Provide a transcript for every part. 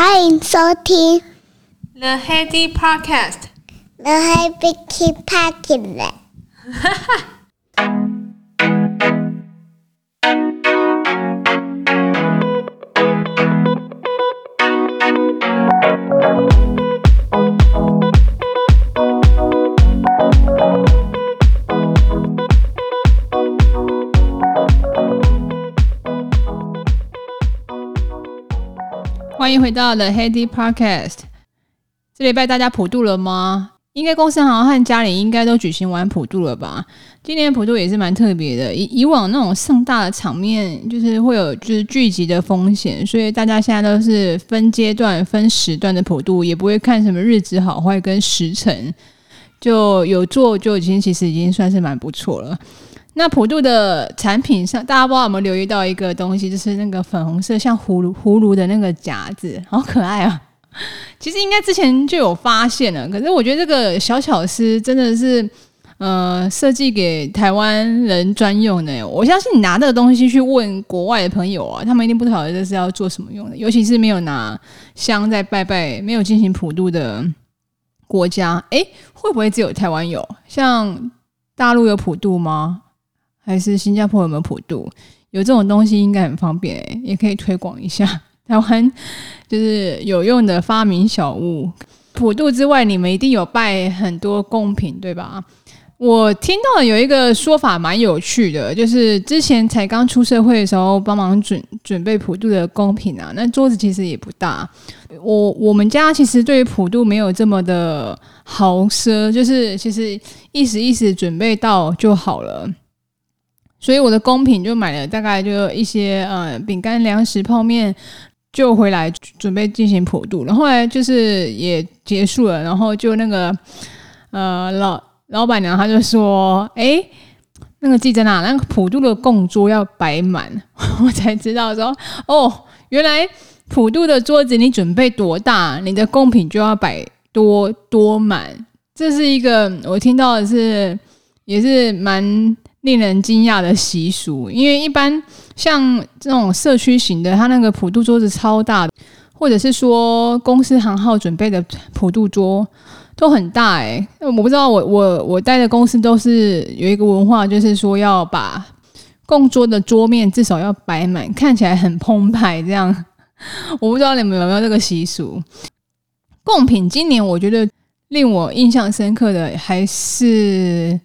欢迎收听 The Heady Podcast。The Heady Podcast。 回到 The Heady Podcast。这礼拜大家普渡了吗？应该公司好像和家里应该都举行完普渡了吧？今年普渡也是蛮特别的。以以往那种盛大的场面，就是会有就是聚集的风险，所以大家现在都是分阶段、分时段的普渡，也不会看什么日子好坏跟时辰，就有做就已经其实已经算是蛮不错了。那普渡的产品上，大家不知道有没有留意到一个东西，就是那个粉红色像葫芦葫芦的那个夹子，好可爱啊！其实应该之前就有发现了，可是我觉得这个小巧思真的是，呃，设计给台湾人专用的。我相信你拿这个东西去问国外的朋友啊，他们一定不晓得这是要做什么用的，尤其是没有拿香在拜拜、没有进行普渡的国家，诶，会不会只有台湾有？像大陆有普渡吗？还是新加坡有没有普渡？有这种东西应该很方便，欸，也可以推广一下。台湾就是有用的发明小物。普渡之外，你们一定有拜很多贡品，对吧？我听到有一个说法蛮有趣的，就是之前才刚出社会的时候，帮忙准准备普渡的贡品啊。那桌子其实也不大，我我们家其实对于普渡没有这么的豪奢，就是其实意思意思准备到就好了。所以我的贡品就买了大概就一些呃饼干、粮食、泡面，就回来准备进行普渡。然后来就是也结束了，然后就那个呃老老板娘她就说：“哎，那个记者啊，那个普渡的供桌要摆满。”我才知道说哦，原来普渡的桌子你准备多大，你的贡品就要摆多多满。这是一个我听到的是也是蛮。令人惊讶的习俗，因为一般像这种社区型的，它那个普渡桌子超大的，或者是说公司行号准备的普渡桌都很大诶，我不知道我我我待的公司都是有一个文化，就是说要把供桌的桌面至少要摆满，看起来很澎湃这样。我不知道你们有没有这个习俗。贡品今年我觉得令我印象深刻的还是。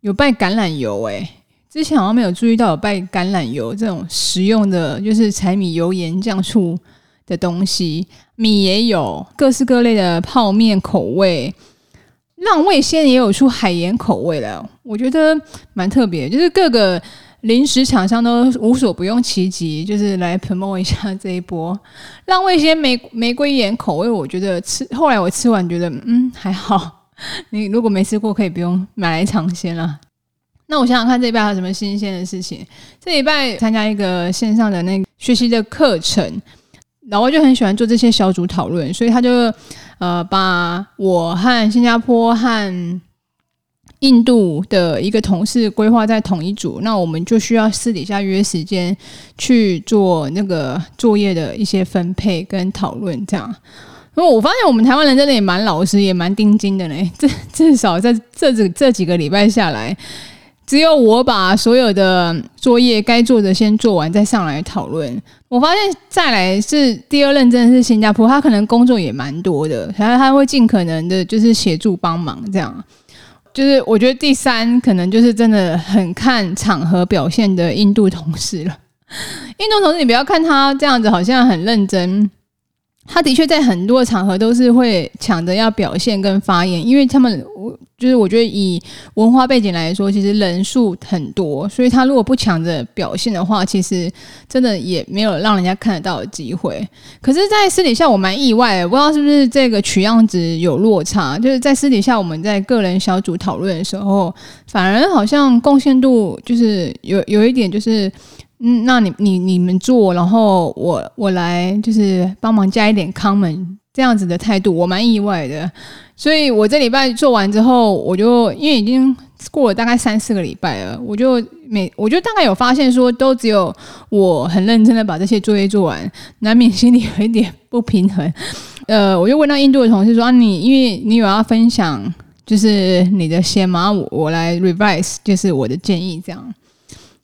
有拜橄榄油哎、欸，之前好像没有注意到有拜橄榄油这种实用的，就是柴米油盐酱醋的东西。米也有各式各类的泡面口味，浪味仙也有出海盐口味的，我觉得蛮特别。就是各个零食厂商都无所不用其极，就是来 promote 一下 这一波浪味仙玫玫瑰盐口味。我觉得吃后来我吃完觉得嗯还好。你如果没吃过，可以不用买来尝鲜了。那我想想看，这礼拜还有什么新鲜的事情？这礼拜参加一个线上的那个学习的课程，老外就很喜欢做这些小组讨论，所以他就呃把我和新加坡和印度的一个同事规划在同一组，那我们就需要私底下约时间去做那个作业的一些分配跟讨论，这样。我发现我们台湾人真的也蛮老实，也蛮钉钉的嘞。至至少在这这这几个礼拜下来，只有我把所有的作业该做的先做完，再上来讨论。我发现再来是第二任，真的是新加坡，他可能工作也蛮多的，他他会尽可能的就是协助帮忙这样。就是我觉得第三可能就是真的很看场合表现的印度同事了。印度同事，你不要看他这样子，好像很认真。他的确在很多场合都是会抢着要表现跟发言，因为他们我就是我觉得以文化背景来说，其实人数很多，所以他如果不抢着表现的话，其实真的也没有让人家看得到的机会。可是，在私底下我蛮意外的，不知道是不是这个取样值有落差，就是在私底下我们在个人小组讨论的时候，反而好像贡献度就是有有一点就是。嗯，那你你你们做，然后我我来就是帮忙加一点 comment，这样子的态度我蛮意外的。所以我这礼拜做完之后，我就因为已经过了大概三四个礼拜了，我就每我就大概有发现说，都只有我很认真的把这些作业做完，难免心里有一点不平衡。呃，我就问到印度的同事说：“啊，你因为你有要分享，就是你的先吗？我我来 revise，就是我的建议这样。”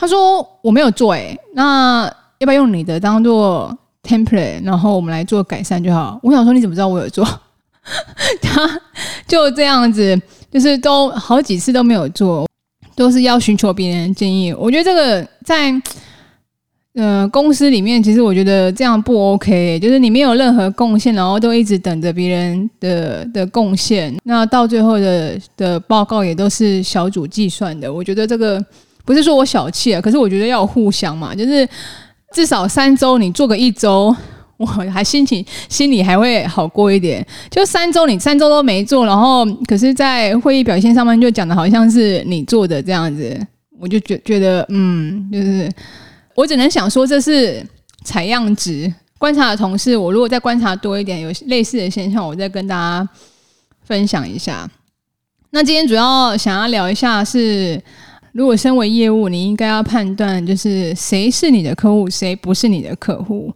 他说：“我没有做，诶，那要不要用你的当做 template，然后我们来做改善就好？”我想说：“你怎么知道我有做？” 他就这样子。就是都好几次都没有做，都是要寻求别人的建议。我觉得这个在呃公司里面，其实我觉得这样不 OK。就是你没有任何贡献，然后都一直等着别人的的贡献，那到最后的的报告也都是小组计算的。我觉得这个不是说我小气啊，可是我觉得要互相嘛，就是至少三周你做个一周。我还心情心里还会好过一点，就三周你三周都没做，然后可是，在会议表现上面就讲的好像是你做的这样子，我就觉觉得嗯，就是我只能想说这是采样值观察的同事，我如果再观察多一点，有类似的现象，我再跟大家分享一下。那今天主要想要聊一下是，如果身为业务，你应该要判断就是谁是你的客户，谁不是你的客户。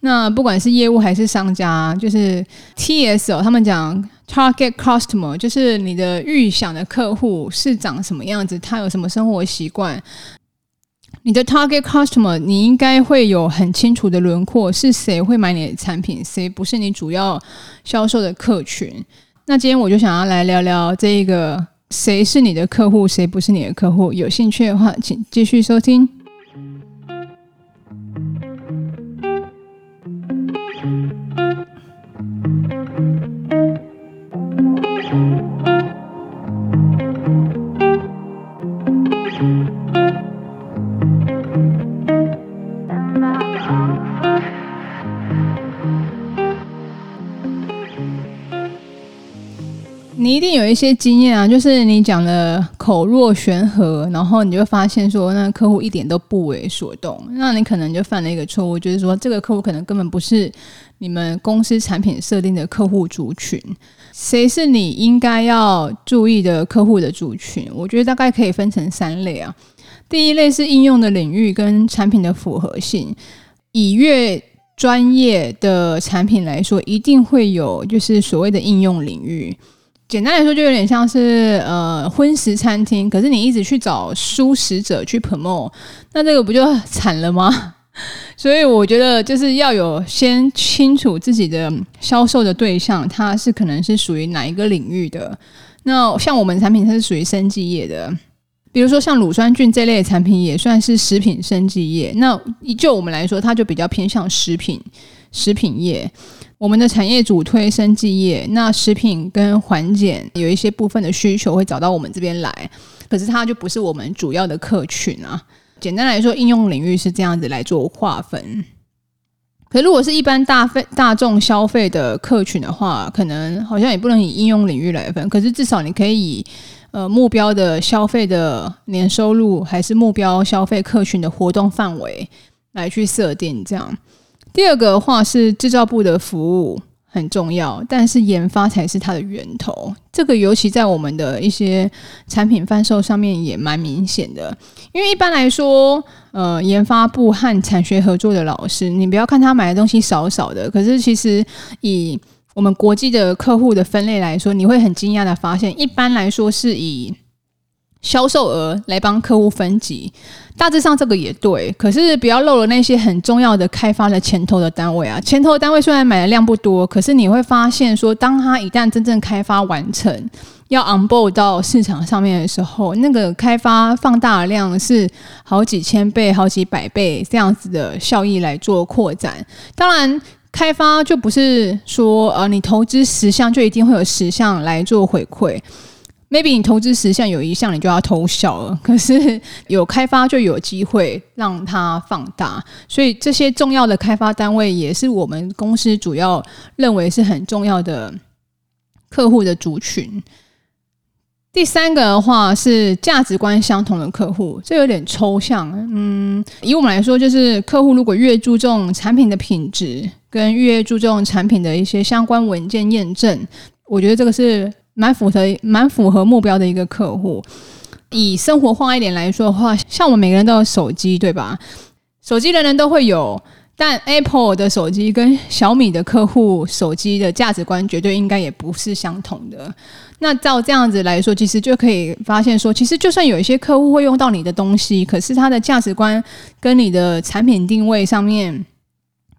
那不管是业务还是商家，就是 TS 哦，他们讲 Target Customer，就是你的预想的客户是长什么样子，他有什么生活习惯。你的 Target Customer，你应该会有很清楚的轮廓，是谁会买你的产品，谁不是你主要销售的客群。那今天我就想要来聊聊这一个，谁是你的客户，谁不是你的客户。有兴趣的话，请继续收听。些经验啊，就是你讲的口若悬河，然后你就发现说，那客户一点都不为所动，那你可能就犯了一个错误，就是说这个客户可能根本不是你们公司产品设定的客户族群。谁是你应该要注意的客户的族群？我觉得大概可以分成三类啊。第一类是应用的领域跟产品的符合性，以越专业的产品来说，一定会有就是所谓的应用领域。简单来说，就有点像是呃荤食餐厅，可是你一直去找蔬食者去 promote，那这个不就惨了吗？所以我觉得就是要有先清楚自己的销售的对象，它是可能是属于哪一个领域的。那像我们产品它是属于生技业的，比如说像乳酸菌这类的产品也算是食品生技业。那就我们来说，它就比较偏向食品食品业。我们的产业主推生技业，那食品跟环检有一些部分的需求会找到我们这边来，可是它就不是我们主要的客群啊。简单来说，应用领域是这样子来做划分。可如果是一般大费大众消费的客群的话，可能好像也不能以应用领域来分，可是至少你可以以呃目标的消费的年收入，还是目标消费客群的活动范围来去设定这样。第二个的话是制造部的服务很重要，但是研发才是它的源头。这个尤其在我们的一些产品贩售上面也蛮明显的。因为一般来说，呃，研发部和产学合作的老师，你不要看他买的东西少少的，可是其实以我们国际的客户的分类来说，你会很惊讶的发现，一般来说是以销售额来帮客户分级。大致上这个也对，可是不要漏了那些很重要的开发的前头的单位啊。前头单位虽然买的量不多，可是你会发现说，当他一旦真正开发完成，要 onboard 到市场上面的时候，那个开发放大的量是好几千倍、好几百倍这样子的效益来做扩展。当然，开发就不是说呃，你投资十项就一定会有十项来做回馈。Maybe 你投资十项有一项你就要偷笑了，可是有开发就有机会让它放大，所以这些重要的开发单位也是我们公司主要认为是很重要的客户的族群。第三个的话是价值观相同的客户，这有点抽象。嗯，以我们来说，就是客户如果越注重产品的品质，跟越注重产品的一些相关文件验证，我觉得这个是。蛮符合蛮符合目标的一个客户，以生活化一点来说的话，像我们每个人都有手机，对吧？手机人人都会有，但 Apple 的手机跟小米的客户手机的价值观绝对应该也不是相同的。那照这样子来说，其实就可以发现说，其实就算有一些客户会用到你的东西，可是他的价值观跟你的产品定位上面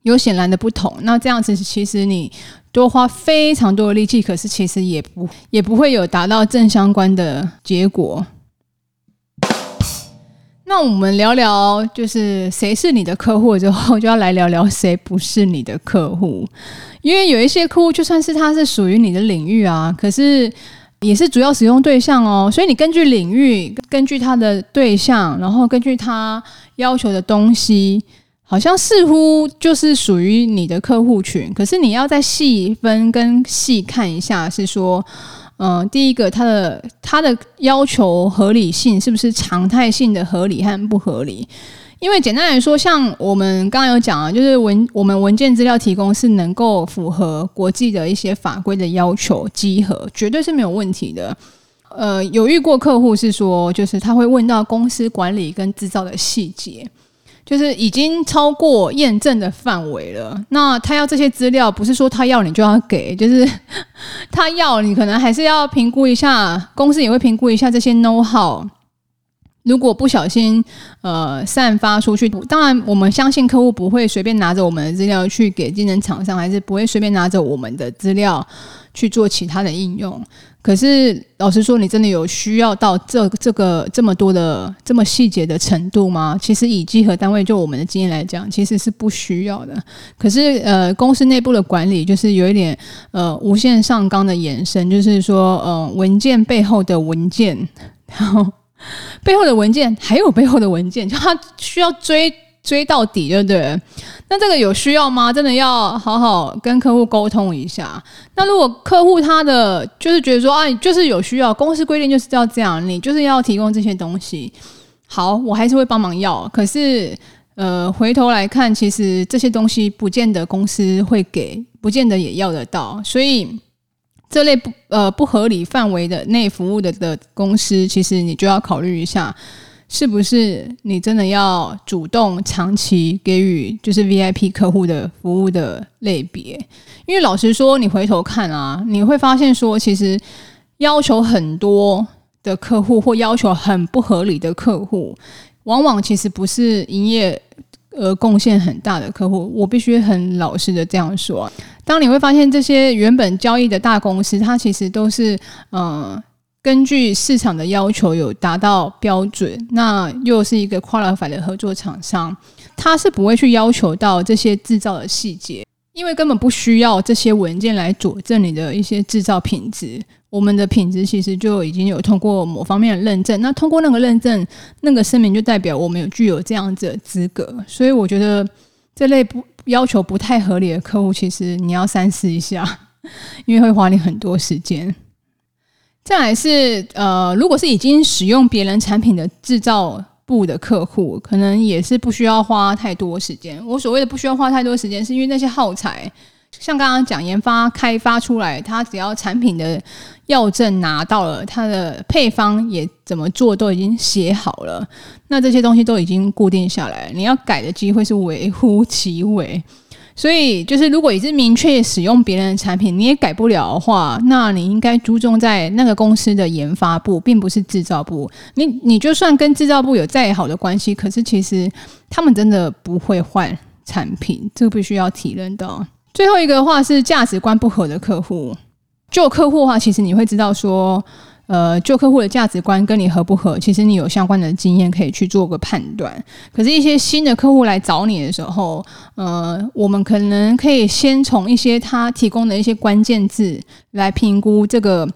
有显然的不同。那这样子其实你多花非常多的力气，可是其实也不也不会有达到正相关的结果。那我们聊聊，就是谁是你的客户之后，就要来聊聊谁不是你的客户。因为有一些客户，就算是他是属于你的领域啊，可是也是主要使用对象哦。所以你根据领域，根据他的对象，然后根据他要求的东西，好像似乎就是属于你的客户群。可是你要再细分跟细看一下，是说。嗯，第一个，它的它的要求合理性是不是常态性的合理和不合理？因为简单来说，像我们刚刚有讲啊，就是文我们文件资料提供是能够符合国际的一些法规的要求，集合绝对是没有问题的。呃，有遇过客户是说，就是他会问到公司管理跟制造的细节。就是已经超过验证的范围了。那他要这些资料，不是说他要你就要给，就是 他要你，可能还是要评估一下，公司也会评估一下这些 know how。如果不小心呃散发出去，当然我们相信客户不会随便拿着我们的资料去给竞争厂商，还是不会随便拿着我们的资料去做其他的应用。可是，老实说，你真的有需要到这这个这么多的这么细节的程度吗？其实，以稽核单位就我们的经验来讲，其实是不需要的。可是，呃，公司内部的管理就是有一点呃无限上纲的延伸，就是说，呃，文件背后的文件，然后背后的文件还有背后的文件，就他需要追。追到底对不对，那这个有需要吗？真的要好好跟客户沟通一下。那如果客户他的就是觉得说啊，就是有需要，公司规定就是要这样，你就是要提供这些东西。好，我还是会帮忙要。可是呃，回头来看，其实这些东西不见得公司会给，不见得也要得到。所以这类不呃不合理范围的内服务的的公司，其实你就要考虑一下。是不是你真的要主动长期给予就是 VIP 客户的服务的类别？因为老实说，你回头看啊，你会发现说，其实要求很多的客户或要求很不合理的客户，往往其实不是营业额贡献很大的客户。我必须很老实的这样说，当你会发现这些原本交易的大公司，它其实都是嗯。根据市场的要求有达到标准，那又是一个 qualify 的合作厂商，他是不会去要求到这些制造的细节，因为根本不需要这些文件来佐证你的一些制造品质。我们的品质其实就已经有通过某方面的认证，那通过那个认证，那个声明就代表我们有具有这样子的资格。所以我觉得这类不要求不太合理的客户，其实你要三思一下，因为会花你很多时间。再来是呃，如果是已经使用别人产品的制造部的客户，可能也是不需要花太多时间。我所谓的不需要花太多时间，是因为那些耗材，像刚刚讲研发开发出来，它只要产品的药证拿到了，它的配方也怎么做都已经写好了，那这些东西都已经固定下来，你要改的机会是微乎其微。所以，就是如果已经明确使用别人的产品，你也改不了的话，那你应该注重在那个公司的研发部，并不是制造部。你你就算跟制造部有再好的关系，可是其实他们真的不会换产品，这个必须要体认到。最后一个的话是价值观不合的客户，就客户的话，其实你会知道说。呃，就客户的价值观跟你合不合，其实你有相关的经验可以去做个判断。可是，一些新的客户来找你的时候，呃，我们可能可以先从一些他提供的一些关键字来评估这个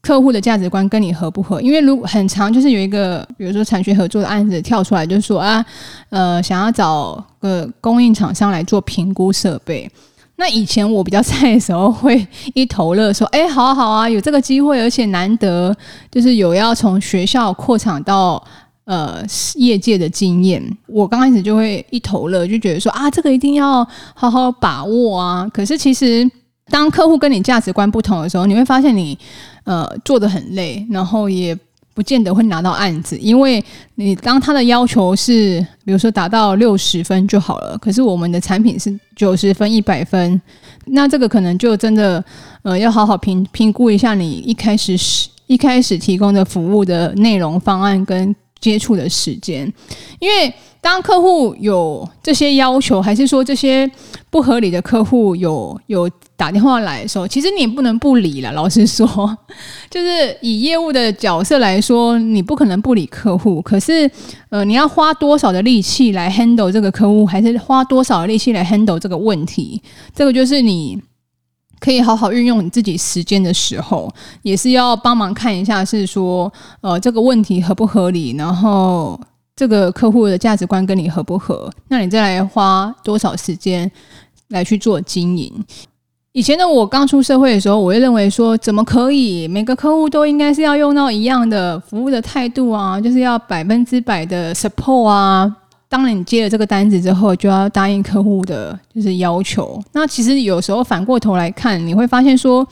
客户的价值观跟你合不合。因为如果很长，就是有一个，比如说产学合作的案子跳出来，就是说啊，呃，想要找个供应厂商来做评估设备。那以前我比较菜的时候，会一头热说：“哎，好啊好啊，有这个机会，而且难得，就是有要从学校扩厂到呃业界的经验。”我刚开始就会一头热，就觉得说：“啊，这个一定要好好把握啊！”可是其实，当客户跟你价值观不同的时候，你会发现你呃做得很累，然后也不见得会拿到案子，因为你当他的要求是，比如说达到六十分就好了，可是我们的产品是九十分、一百分，那这个可能就真的呃要好好评评估一下你一开始是一开始提供的服务的内容方案跟接触的时间，因为当客户有这些要求，还是说这些不合理的客户有有打电话来的时候，其实你也不能不理了。老实说，就是以业务的角色来说，你不可能不理客户。可是，呃，你要花多少的力气来 handle 这个客户，还是花多少的力气来 handle 这个问题？这个就是你。可以好好运用你自己时间的时候，也是要帮忙看一下，是说，呃，这个问题合不合理，然后这个客户的价值观跟你合不合，那你再来花多少时间来去做经营。以前的我刚出社会的时候，我会认为说，怎么可以每个客户都应该是要用到一样的服务的态度啊，就是要百分之百的 support 啊。当你接了这个单子之后，就要答应客户的就是要求。那其实有时候反过头来看，你会发现说，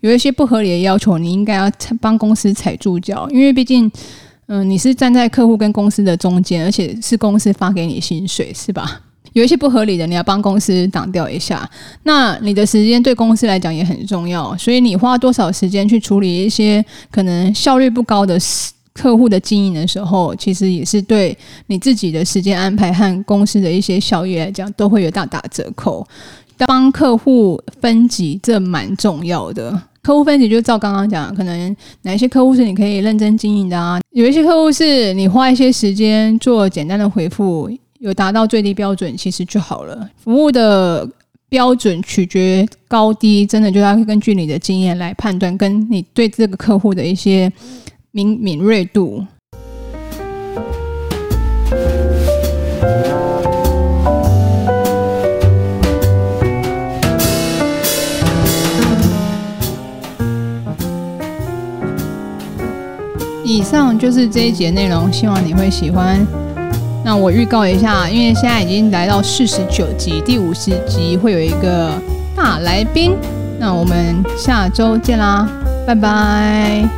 有一些不合理的要求，你应该要帮公司踩住脚，因为毕竟，嗯、你是站在客户跟公司的中间，而且是公司发给你薪水，是吧？有一些不合理的，你要帮公司挡掉一下。那你的时间对公司来讲也很重要，所以你花多少时间去处理一些可能效率不高的。客户的经营的时候，其实也是对你自己的时间安排和公司的一些效益来讲，都会有大打折扣。帮客户分级，这蛮重要的。客户分级就照刚刚讲，可能哪一些客户是你可以认真经营的啊？有一些客户是你花一些时间做简单的回复，有达到最低标准，其实就好了。服务的标准取决高低，真的就要根据你的经验来判断，跟你对这个客户的一些。敏敏锐度。以上就是这一节内容，希望你会喜欢。那我预告一下，因为现在已经来到四十九集，第五十集会有一个大来宾。那我们下周见啦，拜拜。